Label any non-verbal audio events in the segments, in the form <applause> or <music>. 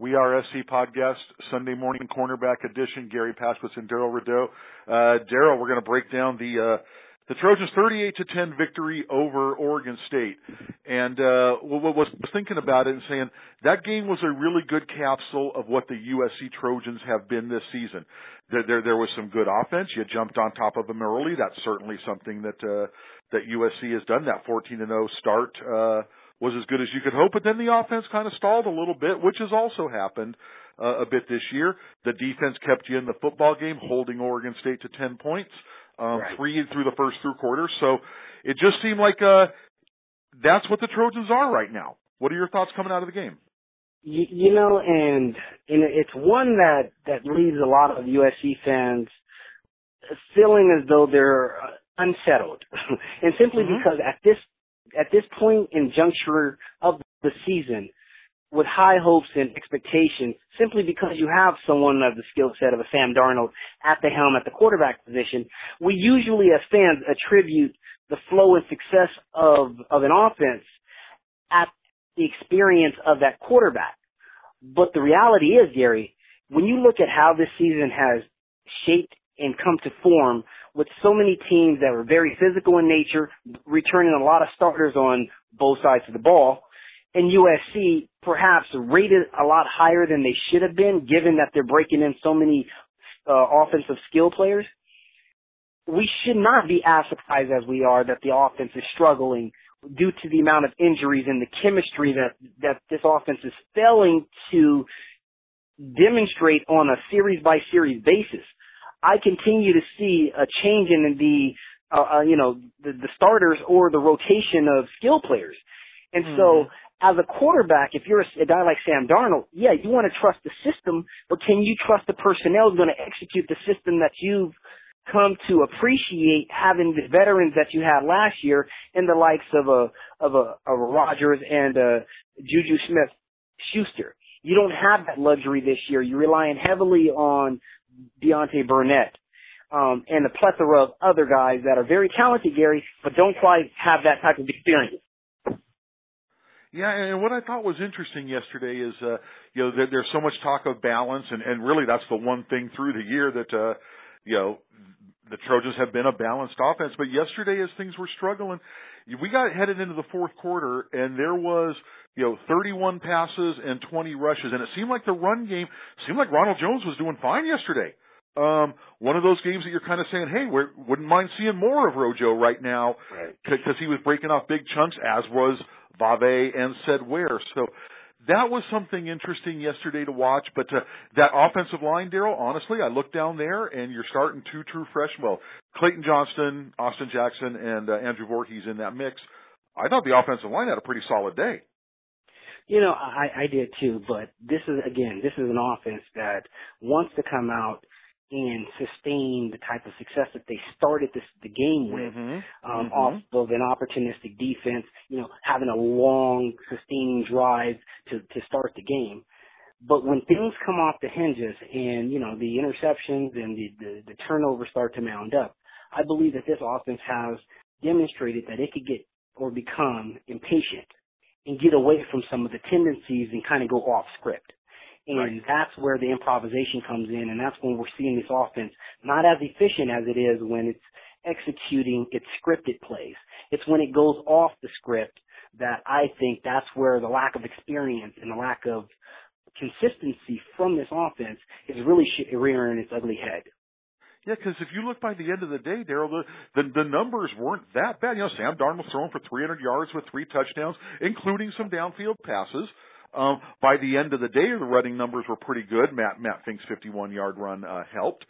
We Are SC podcast, Sunday morning cornerback edition. Garry Paskwietz and Darrell Rideaux. Uh, Darrell, we're going to break down the uh, the Trojans 38 to 10 victory over Oregon State. And uh, was thinking about it and saying that game was a really good capsule of what the USC Trojans have been this season. There, there, there was some good offense. You jumped on top of them early. That's certainly something that uh, that USC has done. That 14 to 0 start. Uh, was as good as you could hope, but then the offense kind of stalled a little bit, which has also happened uh, a bit this year. The defense kept you in the football game, holding Oregon State to 10 points, um, right. three through the first three quarters. So it just seemed like uh, that's what the Trojans are right now. What are your thoughts coming out of the game? You, you know, and and it's one that that leaves a lot of USC fans feeling as though they're uh, unsettled, <laughs> and simply mm-hmm. because at this at this point in juncture of the season with high hopes and expectations simply because you have someone of the skill set of a Sam Darnold at the helm at the quarterback position. We usually as fans attribute the flow and success of, of an offense at the experience of that quarterback. But the reality is, Gary, when you look at how this season has shaped and come to form with so many teams that were very physical in nature, returning a lot of starters on both sides of the ball. And USC perhaps rated a lot higher than they should have been, given that they're breaking in so many uh, offensive skill players. We should not be as surprised as we are that the offense is struggling due to the amount of injuries and the chemistry that that this offense is failing to demonstrate on a series by series basis. I continue to see a change in the, uh, uh, you know, the, the starters or the rotation of skill players. And mm-hmm. so, as a quarterback, if you're a, a guy like Sam Darnold, yeah, you want to trust the system, but can you trust the personnel who's going to execute the system that you've come to appreciate having the veterans that you had last year in the likes of a of a of a Rogers and a Juju Smith Schuster. You don't have that luxury this year. You're relying heavily on Deontay Burnett, um, and a plethora of other guys that are very talented, Gary, but don't quite have that type of experience. Yeah, and what I thought was interesting yesterday is, uh, you know, there, there's so much talk of balance, and, and really that's the one thing through the year that, uh, you know, the Trojans have been a balanced offense. But yesterday, as things were struggling, we got headed into the fourth quarter, and there was, you know, 31 passes and 20 rushes, and it seemed like the run game seemed like Ronald Jones was doing fine yesterday. Um, one of those games that you're kind of saying, hey, we wouldn't mind seeing more of Rojo right now because right. he was breaking off big chunks, as was Vavae and said where. So that was something interesting yesterday to watch. But uh, that offensive line, Darrell, honestly, I look down there and you're starting two true freshmen. Well, Clayton Johnston, Austin Jackson, and uh, Andrew Vorhees in that mix. I thought the offensive line had a pretty solid day. You know, I, I did too, but this is again, this is an offense that wants to come out and sustain the type of success that they started this, the game with, mm-hmm. Um, mm-hmm. off of an opportunistic defense, you know, having a long, sustaining drive to, to start the game. But when things come off the hinges and, you know, the interceptions and the, the, the turnovers start to mound up, I believe that this offense has demonstrated that it could get or become impatient and get away from some of the tendencies and kind of go off script. And right. that's where the improvisation comes in, and that's when we're seeing this offense not as efficient as it is when it's executing its scripted plays. It's when it goes off the script that I think that's where the lack of experience and the lack of consistency from this offense is really rearing its ugly head. Yeah, because if you look by the end of the day, Darrell, the, the the numbers weren't that bad. You know, Sam Darnold throwing for 300 yards with three touchdowns, including some downfield passes. Um, by the end of the day, the running numbers were pretty good. Matt Matt Fink's 51 yard run uh, helped.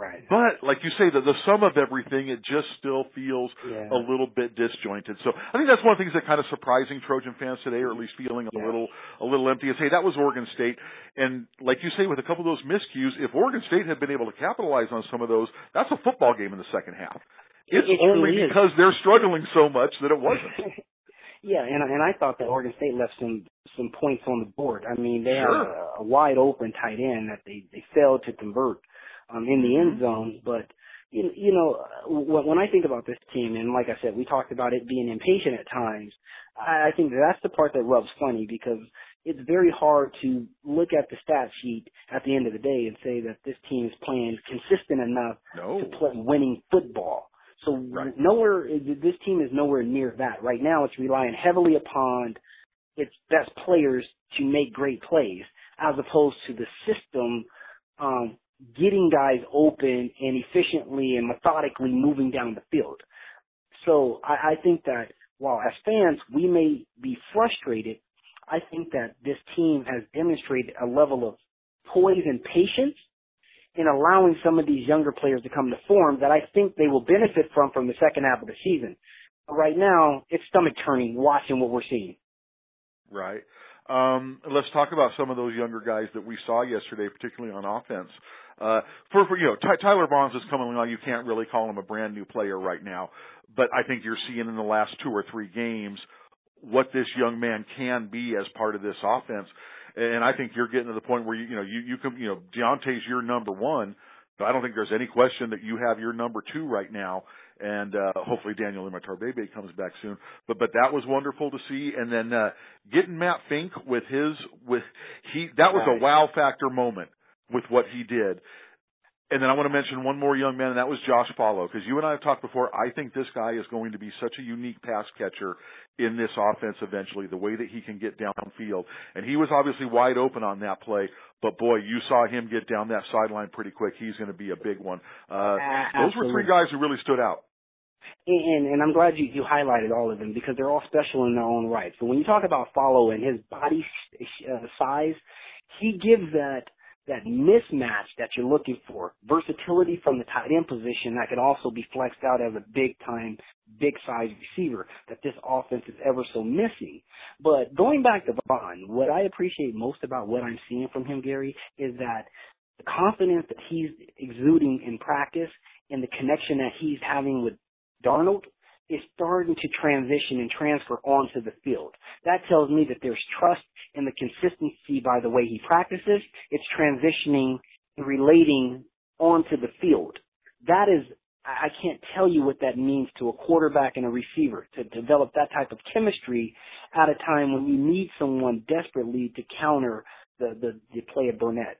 Right. But like you say, the, the sum of everything, it just still feels yeah. a little bit disjointed. So I think that's one of the things that kind of surprising Trojan fans today, or at least feeling a yeah. little a little empty. Is hey, that was Oregon State, and like you say, with a couple of those miscues, if Oregon State had been able to capitalize on some of those, that's a football game in the second half. It's it, it only really because they're struggling so much that it wasn't. <laughs> Yeah, and and I thought that Oregon State left some some points on the board. I mean, they sure. had a, a wide open tight end that they they failed to convert um in the end mm-hmm. zone, but you, you know, when I think about this team, and like I said, we talked about it being impatient at times. I, I think that's the part that rubs funny because it's very hard to look at the stat sheet at the end of the day and say that this team is playing consistent enough no. to play winning football. So right. nowhere, this team is nowhere near that. Right now it's relying heavily upon its best players to make great plays as opposed to the system, um, getting guys open and efficiently and methodically moving down the field. So I, I think that while as fans we may be frustrated, I think that this team has demonstrated a level of poise and patience in allowing some of these younger players to come to form that I think they will benefit from from the second half of the season. But right now, it's stomach turning watching what we're seeing. Right. Um, let's talk about some of those younger guys that we saw yesterday, particularly on offense. Uh, for, for you know, Ty- Tyler Vaughns is coming along. You can't really call him a brand new player right now, but I think you're seeing in the last two or three games what this young man can be as part of this offense. And I think you're getting to the point where you, you know, you, you can, you know, Deontay's your number one, but I don't think there's any question that you have your number two right now. And, uh, hopefully Daniel Imatorbhebhe comes back soon. But, but that was wonderful to see. And then, uh, getting Matt Fink with his, with, he, that was a wow factor moment with what he did. And then I want to mention one more young man, and that was Josh Falo, because you and I have talked before. I think this guy is going to be such a unique pass catcher in this offense eventually, the way that he can get downfield. And he was obviously wide open on that play, but boy, you saw him get down that sideline pretty quick. He's going to be a big one. Uh, those were three guys who really stood out. And, and I'm glad you, you highlighted all of them because they're all special in their own right. So when you talk about Falo and his body uh, size, he gives that that mismatch that you're looking for. Versatility from the tight end position that could also be flexed out as a big time, big size receiver that this offense is ever so missing. But going back to Von, what I appreciate most about what I'm seeing from him, Gary, is that the confidence that he's exuding in practice and the connection that he's having with Darnold is starting to transition and transfer onto the field. That tells me that there's trust in the consistency by the way he practices. It's transitioning and relating onto the field. That is, I can't tell you what that means to a quarterback and a receiver to develop that type of chemistry at a time when you need someone desperately to counter the, the, the play of Burnett.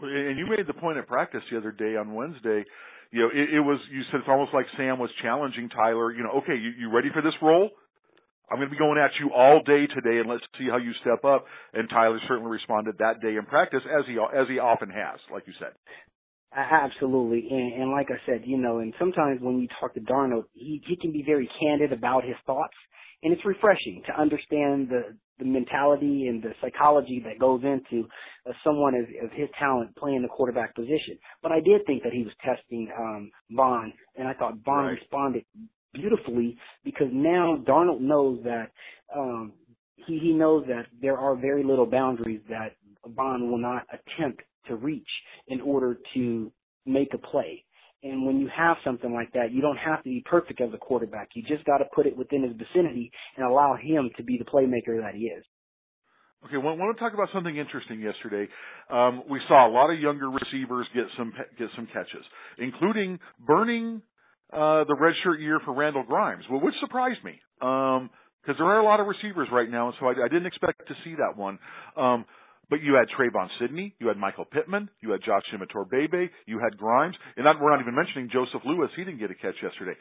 And you made the point at practice the other day on Wednesday you know, it, it was, you said it's almost like Sam was challenging Tyler, you know, okay, you, you ready for this role? I'm going to be going at you all day today and let's see how you step up. And Tyler certainly responded that day in practice as he, as he often has, like you said. Absolutely, and, and like I said, you know, and sometimes when you talk to Darnold, he he can be very candid about his thoughts, and it's refreshing to understand the the mentality and the psychology that goes into uh, someone of, of his talent playing the quarterback position. But I did think that he was testing um Von, and I thought Von right. responded beautifully because now Darnold knows that um he he knows that there are very little boundaries that Von will not attempt to reach in order to make a play. And when you have something like that, you don't have to be perfect as a quarterback. You just got to put it within his vicinity and allow him to be the playmaker that he is. Okay, well, I want to talk about something interesting yesterday. Um, we saw a lot of younger receivers get some get some catches, including burning uh, the redshirt year for Randall Grimes, which surprised me because um, there are a lot of receivers right now, and so I, I didn't expect to see that one. Um, but you had Trevon Sidney, you had Michael Pittman, you had Josh Imatorbhebhe, you had Grimes, and we're not even mentioning Joseph Lewis. He didn't get a catch yesterday.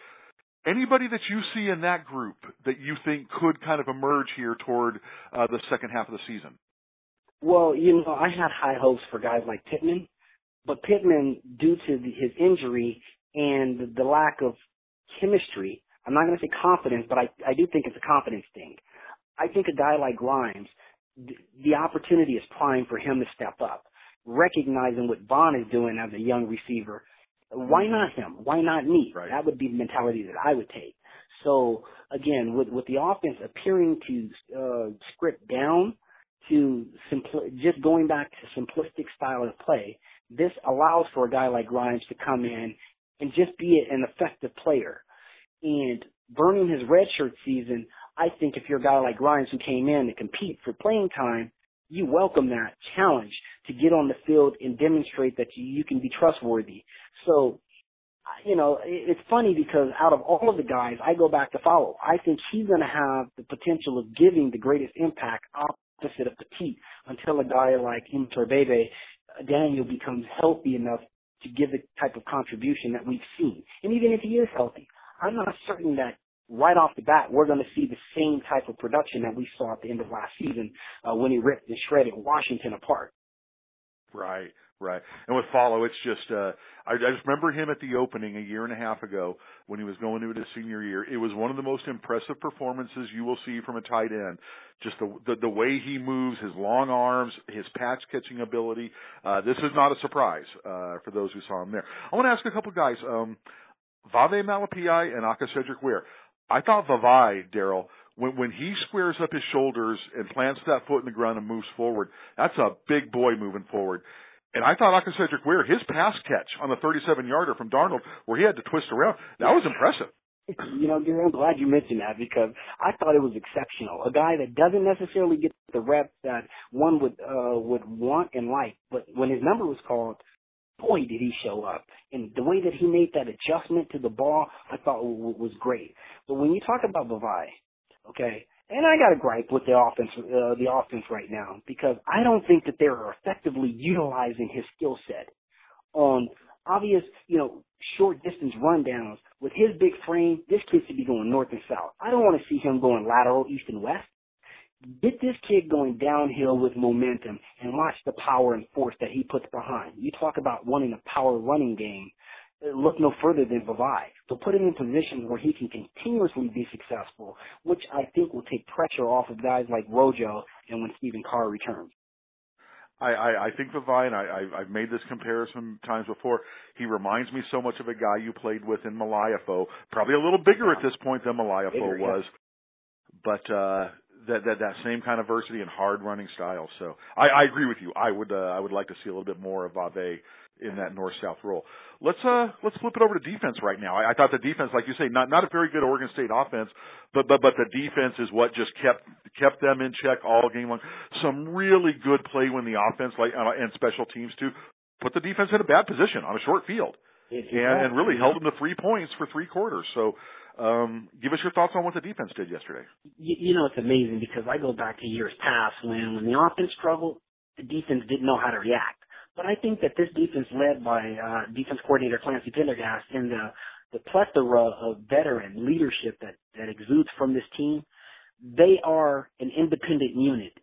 Anybody that you see in that group that you think could kind of emerge here toward uh, the second half of the season? Well, you know, I had high hopes for guys like Pittman, but Pittman, due to the, his injury and the lack of chemistry, I'm not going to say confidence, but I, I do think it's a confidence thing. I think a guy like Grimes – the opportunity is prime for him to step up, recognizing what Von is doing as a young receiver. Why mm-hmm. not him? Why not me? Right. That would be the mentality that I would take. So again, with with the offense appearing to uh, script down to simpl- just going back to simplistic style of play, this allows for a guy like Grimes to come in and just be an effective player. And burning his redshirt season I think if you're a guy like Grimes who came in to compete for playing time, you welcome that challenge to get on the field and demonstrate that you, can be trustworthy. So, you know, it's funny because out of all of the guys, I go back to Falo. I think he's going to have the potential of giving the greatest impact opposite of the petite until a guy like Imatorbhebhe, uh, Daniel becomes healthy enough to give the type of contribution that we've seen. And even if he is healthy, I'm not certain that right off the bat we're going to see the same type of production that we saw at the end of last season uh, when he ripped and shredded Washington apart. Right, right. And with Falo, it's just uh, I, I just remember him at the opening a year and a half ago when he was going into his senior year. It was one of the most impressive performances you will see from a tight end. Just the the, the way he moves, his long arms, his patch catching ability. Uh, this is not a surprise uh, for those who saw him there. I want to ask a couple guys. Um, Malepeai and Aca'Cedric Ware. I thought Vavae, Darrell, when when he squares up his shoulders and plants that foot in the ground and moves forward, that's a big boy moving forward. And I thought Aca'Cedric Ware, his pass catch on the 37 yarder from Darnold, where he had to twist around, that was impressive. You know, Gary, I'm glad you mentioned that because I thought it was exceptional. A guy that doesn't necessarily get the reps that one would uh would want and like, but when his number was called, boy, did he show up. And the way that he made that adjustment to the ball, I thought was great. But when you talk about Vavae, okay, and I got a gripe with the offense, uh, the offense right now because I don't think that they're effectively utilizing his skill set on obvious, you know, short distance rundowns. With his big frame, this kid should be going north and south. I don't want to see him going lateral east and west. Get this kid going downhill with momentum and watch the power and force that he puts behind. You talk about wanting a power running game look no further than Vavae. To put him in positions where he can continuously be successful, which I think will take pressure off of guys like Rojo and when Stephen Carr returns. I, I, I think Vavae, and I, I, I've made this comparison times before, he reminds me so much of a guy you played with in Malaefou. Probably a little bigger at this point than Malaefou bigger, was. But, uh, that, that, that same kind of versatility and hard running style. So I, I agree with you. I would, uh, I would like to see a little bit more of Vavae in that north south role. Let's uh let's flip it over to defense right now. I, I thought the defense, like you say, not not a very good Oregon State offense, but but but the defense is what just kept kept them in check all game long. Some really good play when the offense like uh, and special teams too put the defense in a bad position on a short field, and, and really held them to three points for three quarters. So. Um, give us your thoughts on what the defense did yesterday. You, you know, it's amazing because I go back to years past when, when the offense struggled, the defense didn't know how to react but I think that this defense led by uh, defense coordinator Clancy Pendergast and the, the plethora of veteran leadership that, that exudes from this team, they are an independent unit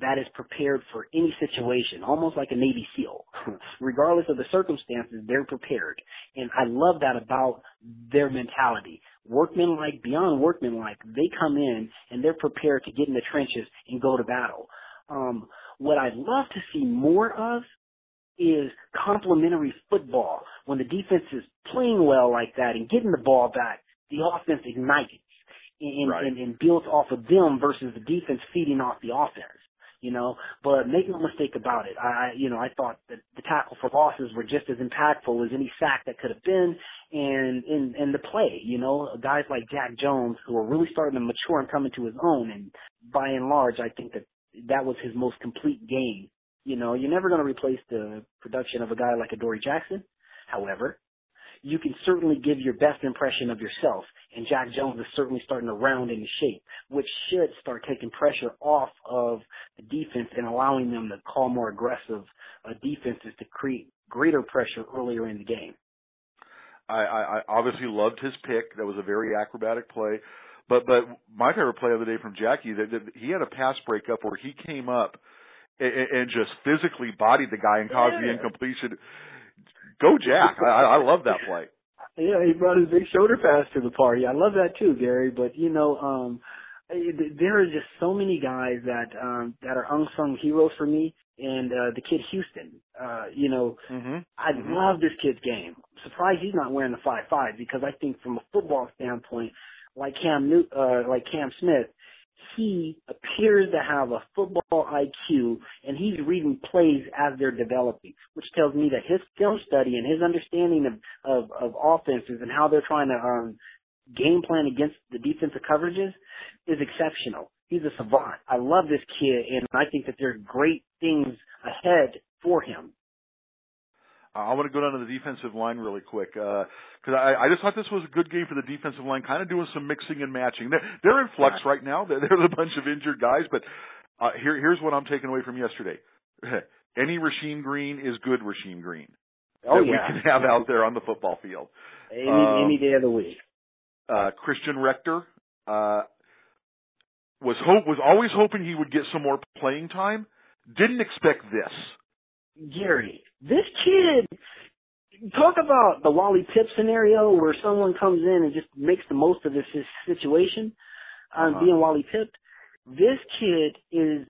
that is prepared for any situation, almost like a Navy SEAL. <laughs> Regardless of the circumstances, they're prepared. And I love that about their mentality. Workmanlike, beyond workmanlike, they come in and they're prepared to get in the trenches and go to battle. Um, what I'd love to see more of is complementary football. When the defense is playing well like that and getting the ball back, the offense ignites and, right. and, and builds off of them versus the defense feeding off the offense. You know, but make no mistake about it. I, you know, I thought that the tackle for losses were just as impactful as any sack that could have been, and in in the play. You know, guys like Jack Jones who are really starting to mature and come into his own, and by and large, I think that that was his most complete game you know, you're never going to replace the production of a guy like Adoree Jackson. However, you can certainly give your best impression of yourself. And Jack Jones is certainly starting to round into shape, which should start taking pressure off of the defense and allowing them to call more aggressive uh, defenses to create greater pressure earlier in the game. I, I, I obviously loved his pick. That was a very acrobatic play. But but my favorite play of the day from Jackie that, that he had a pass breakup where he came up and, and just physically bodied the guy and caused yeah. the incompletion. Go Jack! I, I love that play. Yeah, he brought his big shoulder pass to the party. I love that too, Gary. But you know, um there are just so many guys that um that are unsung heroes for me. And uh the kid Houston, uh, you know, mm-hmm. I mm-hmm. love this kid's game. surprised he's not wearing the five five because I think from a football standpoint, like Cam New uh like Cam Smith, he appears to have a football IQ and he's reading plays as they're developing, which tells me that his film study and his understanding of, of, of offenses and how they're trying to um, game plan against the defensive coverages is exceptional. He's a savant. I love this kid and I think that there are great things ahead for him. I want to go down to the defensive line really quick because uh, I, I just thought this was a good game for the defensive line, kind of doing some mixing and matching. They're, they're in flux right now. They're, they're a bunch of injured guys, but Uh, here, here's what I'm taking away from yesterday. <laughs> Any Rasheem Green is good Rasheem Green Oh that yeah. we can have out there on the football field. Any Um, any day of the week. Uh, Christian Rector uh, was hope was always hoping he would get some more playing time. Didn't expect this. Gary, this kid talk about the Wally Pipp scenario where someone comes in and just makes the most of this situation. Um, Uh-huh. being Wally Pipp, this kid is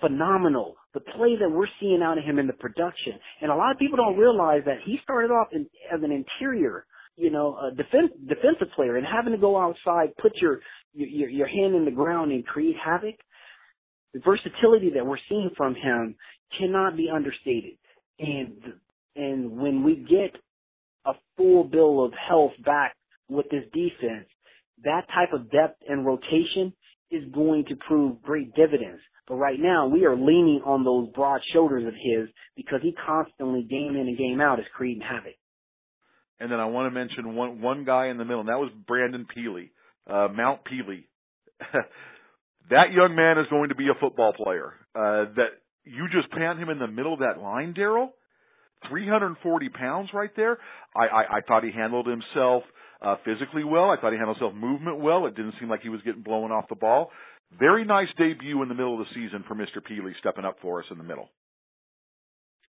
phenomenal. The play that we're seeing out of him in the production, and a lot of people don't realize that he started off in, as an interior, you know, a defense, defensive player, and having to go outside, put your your your hand in the ground and create havoc. The versatility that we're seeing from him cannot be understated. And and when we get a full bill of health back with this defense, that type of depth and rotation is going to prove great dividends. But right now, we are leaning on those broad shoulders of his because he constantly, game in and game out, is creating havoc. And then I want to mention one one guy in the middle, and that was Brandon Pili, uh, Mount Pili. <laughs> that young man is going to be a football player. Uh, that you just plant him in the middle of that line, Darrell. 340 pounds right there. I, I, I thought he handled himself uh, physically well. I thought he handled himself movement well. It didn't seem like he was getting blown off the ball. Very nice debut in the middle of the season for Mr. Pili, stepping up for us in the middle.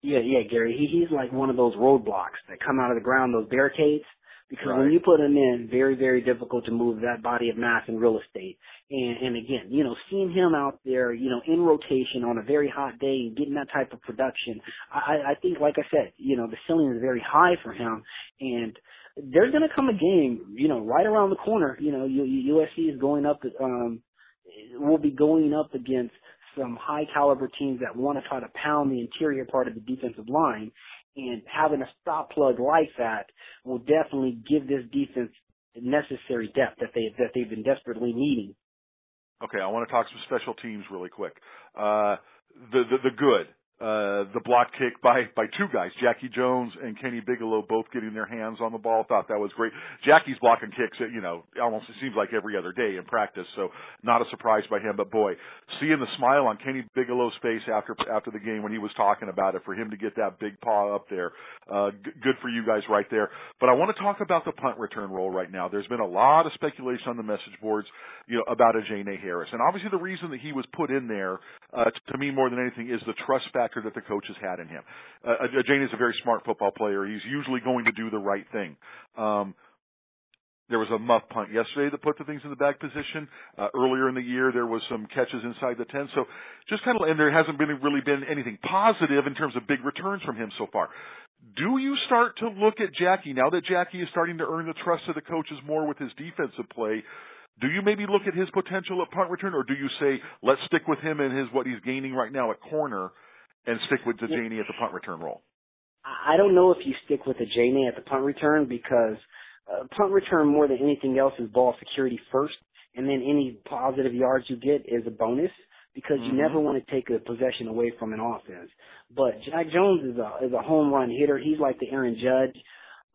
Yeah, yeah, Gary. He, he's like one of those roadblocks that come out of the ground, those barricades. Because Right. when you put him in, very, very difficult to move that body of mass in real estate. And, and again, you know, seeing him out there, you know, in rotation on a very hot day and getting that type of production, I, I think, like I said, you know, the ceiling is very high for him. And there's going to come a game, you know, right around the corner. You know, U- USC is going up, um, will be going up against some high caliber teams that want to try to pound the interior part of the defensive line and having a stop plug like that will definitely give this defense the necessary depth that they that they've been desperately needing. Okay, I want to talk some special teams really quick. Uh, the, the the good, uh, the block kick by by two guys, Jackie Jones and Kenny Bigelow, both getting their hands on the ball. Thought that was great. Jackie's blocking kicks, you know, almost it seems like every other day in practice, so not a surprise by him. But boy, seeing the smile on Kenny Bigelow's face after after the game when he was talking about it, for him to get that big paw up there, uh, g- good for you guys right there. But I want to talk about the punt return role right now. There's been a lot of speculation on the message boards, you know, about Ajene Harris, and obviously the reason that he was put in there, uh, to, me more than anything, is the trust factor that the coaches had in him. Uh, Jane is a very smart football player. He's usually going to do the right thing. Um, there was a muff punt yesterday that put the things in the back position. Uh, earlier in the year, there was some catches inside the 10. So just kind of, and there hasn't been really been anything positive in terms of big returns from him so far. Do you start to look at Jackie now that Jackie is starting to earn the trust of the coaches more with his defensive play? Do you maybe look at his potential at punt return, or do you say let's stick with him and his what he's gaining right now at corner, and stick with Ajene at the punt return role? I don't know if you stick with Ajene at the punt return because uh, punt return more than anything else is ball security first, and then any positive yards you get is a bonus because you Mhm. never want to take a possession away from an offense. But Jack Jones is a is a home run hitter. He's like the Aaron Judge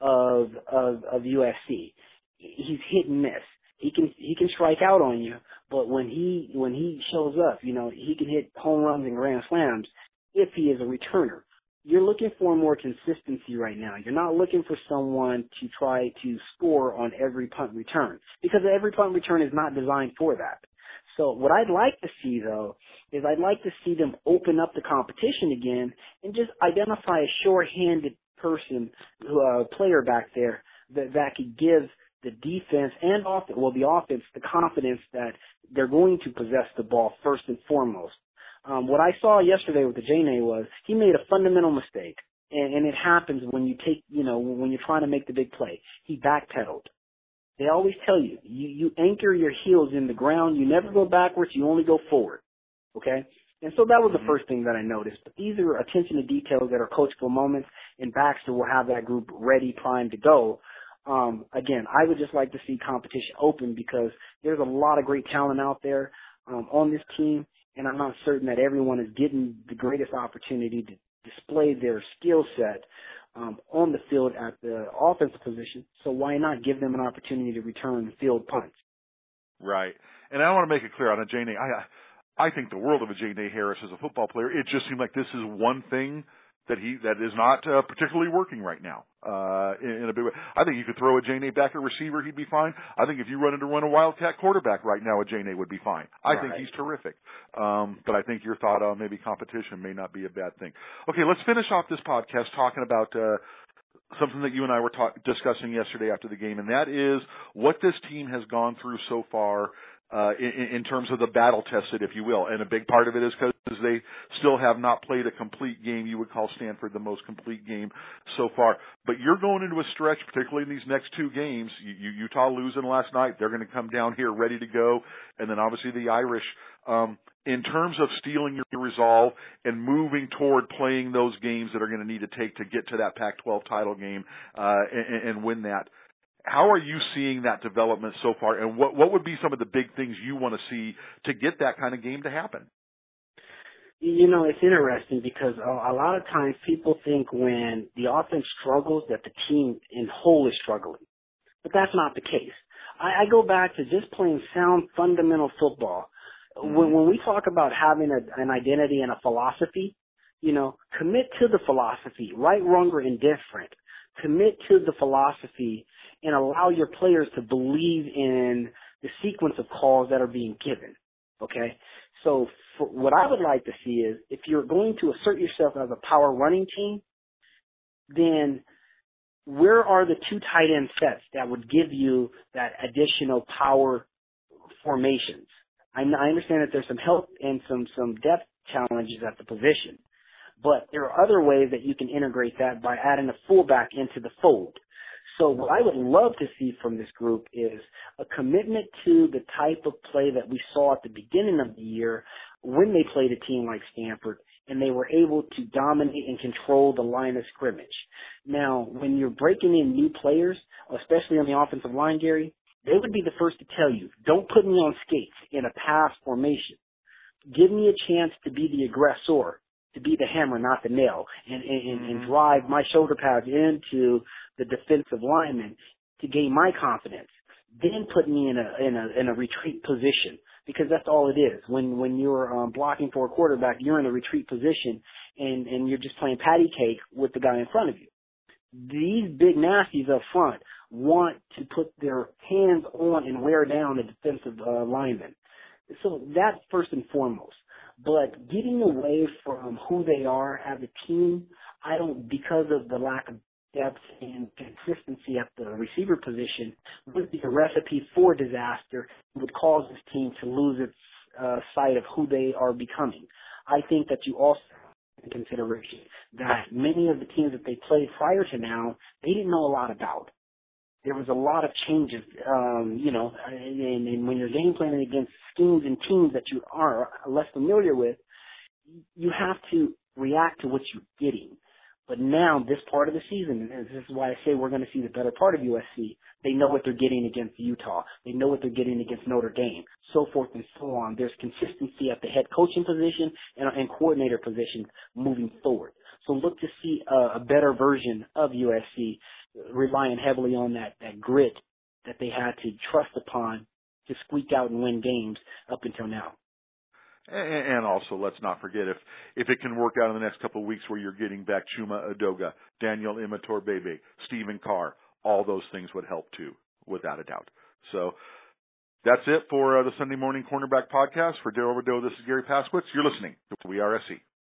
of of of USC. He's hit and miss. He can he can strike out on you, but when he when he shows up, you know he can hit home runs and grand slams if he is a returner you're looking for more consistency right now. You're not looking for someone to try to score on every punt return because every punt return is not designed for that. So what I'd like to see though is I'd like to see them open up the competition again and just identify a sure-handed person, uh, player back there that that could give the defense and offense, well the offense, the confidence that they're going to possess the ball first and foremost. Um, what I saw yesterday with the Jane was he made a fundamental mistake, and, and it happens when you take, you know, when you're trying to make the big play. He backpedaled. They always tell you, you you anchor your heels in the ground. You never go backwards. You only go forward. Okay. And so that was the Mhm. first thing that I noticed. But these are attention to details that are coachable moments, and Baxter will have that group ready, primed to go. Um, again, I would just like to see competition open because there's a lot of great talent out there um, on this team, and I'm not certain that everyone is getting the greatest opportunity to display their skill set um, on the field at the offensive position. So why not give them an opportunity to return field punts? Right. And I want to make it clear on Ajene. I I think the world of Ajene Harris as a football player. It just seemed like this is one thing that he that is not uh, particularly working right now uh, in, in a big way. I think you could throw a Jay back at receiver, he'd be fine. I think if you run into run a wildcat quarterback right now, a Jay would be fine. I right. think he's terrific. Um, but I think your thought on maybe competition may not be a bad thing. Okay, let's finish off this podcast talking about. Uh, something that you and I were talk- discussing yesterday after the game, and that is what this team has gone through so far uh, in, in terms of the battle tested, if you will. And a big part of it is because they still have not played a complete game. You would call Stanford the most complete game so far. But you're going into a stretch, particularly in these next two games. You, you, Utah losing last night. They're going to come down here ready to go. And then obviously the Irish. Um, in terms of stealing your resolve and moving toward playing those games that are going to need to take to get to that Pac-12 title game uh, and, and win that how are you seeing that development so far, and what what would be some of the big things you want to see to get that kind of game to happen? You know, it's interesting because a lot of times people think when the offense struggles that the team in whole is struggling, but that's not the case. I, I go back to just playing sound fundamental football. Mm-hmm. When, when we talk about having a, an identity and a philosophy, you know, commit to the philosophy, right, wrong, or indifferent. Commit to the philosophy and allow your players to believe in the sequence of calls that are being given. Okay? So what I would like to see is if you're going to assert yourself as a power running team, then where are the two tight end sets that would give you that additional power formations? I, understand that there's some help and some, some depth challenges at the position, but there are other ways that you can integrate that by adding a fullback into the fold. So what I would love to see from this group is a commitment to the type of play that we saw at the beginning of the year when they played a team like Stanford and they were able to dominate and control the line of scrimmage. Now, when you're breaking in new players, especially on the offensive line, Gary, they would be the first to tell you, don't put me on skates in a pass formation. Give me a chance to be the aggressor to be the hammer, not the nail, and, and, mm-hmm. and drive my shoulder pads into the defensive lineman to gain my confidence. Then put me in a in a in a retreat position because that's all it is. When when you're um, blocking for a quarterback, you're in a retreat position and and you're just playing patty cake with the guy in front of you. These big nasties up front want to put their hands on and wear down the defensive uh, lineman. So that's first and foremost. But getting away from who they are as a team, I don't, because of the lack of depth and consistency at the receiver position, would be a recipe for disaster. Would cause this team to lose its uh, sight of who they are becoming. I think that you also in consideration that many of the teams that they played prior to now, they didn't know a lot about there was a lot of changes, um, you know, and, and when you're game planning against schemes and teams that you are less familiar with, you have to react to what you're getting. But now, this part of the season, and this is why I say we're going to see the better part of USC. They know what they're getting against Utah. They know what they're getting against Notre Dame, so forth and so on. There's consistency at the head coaching position and, and coordinator position moving forward. So look to see a, a better version of USC relying heavily on that, that grit that they had to trust upon to squeak out and win games up until now. And also, let's not forget if if it can work out in the next couple of weeks, where you're getting back Chuma Edoga, Daniel Imatorbhebhe, Stephen Carr, all those things would help too, without a doubt. So that's it for uh, the Sunday Morning Cornerback Podcast. For Darrell Rideaux, this is Garry Paskwietz. You're listening to We Are SC.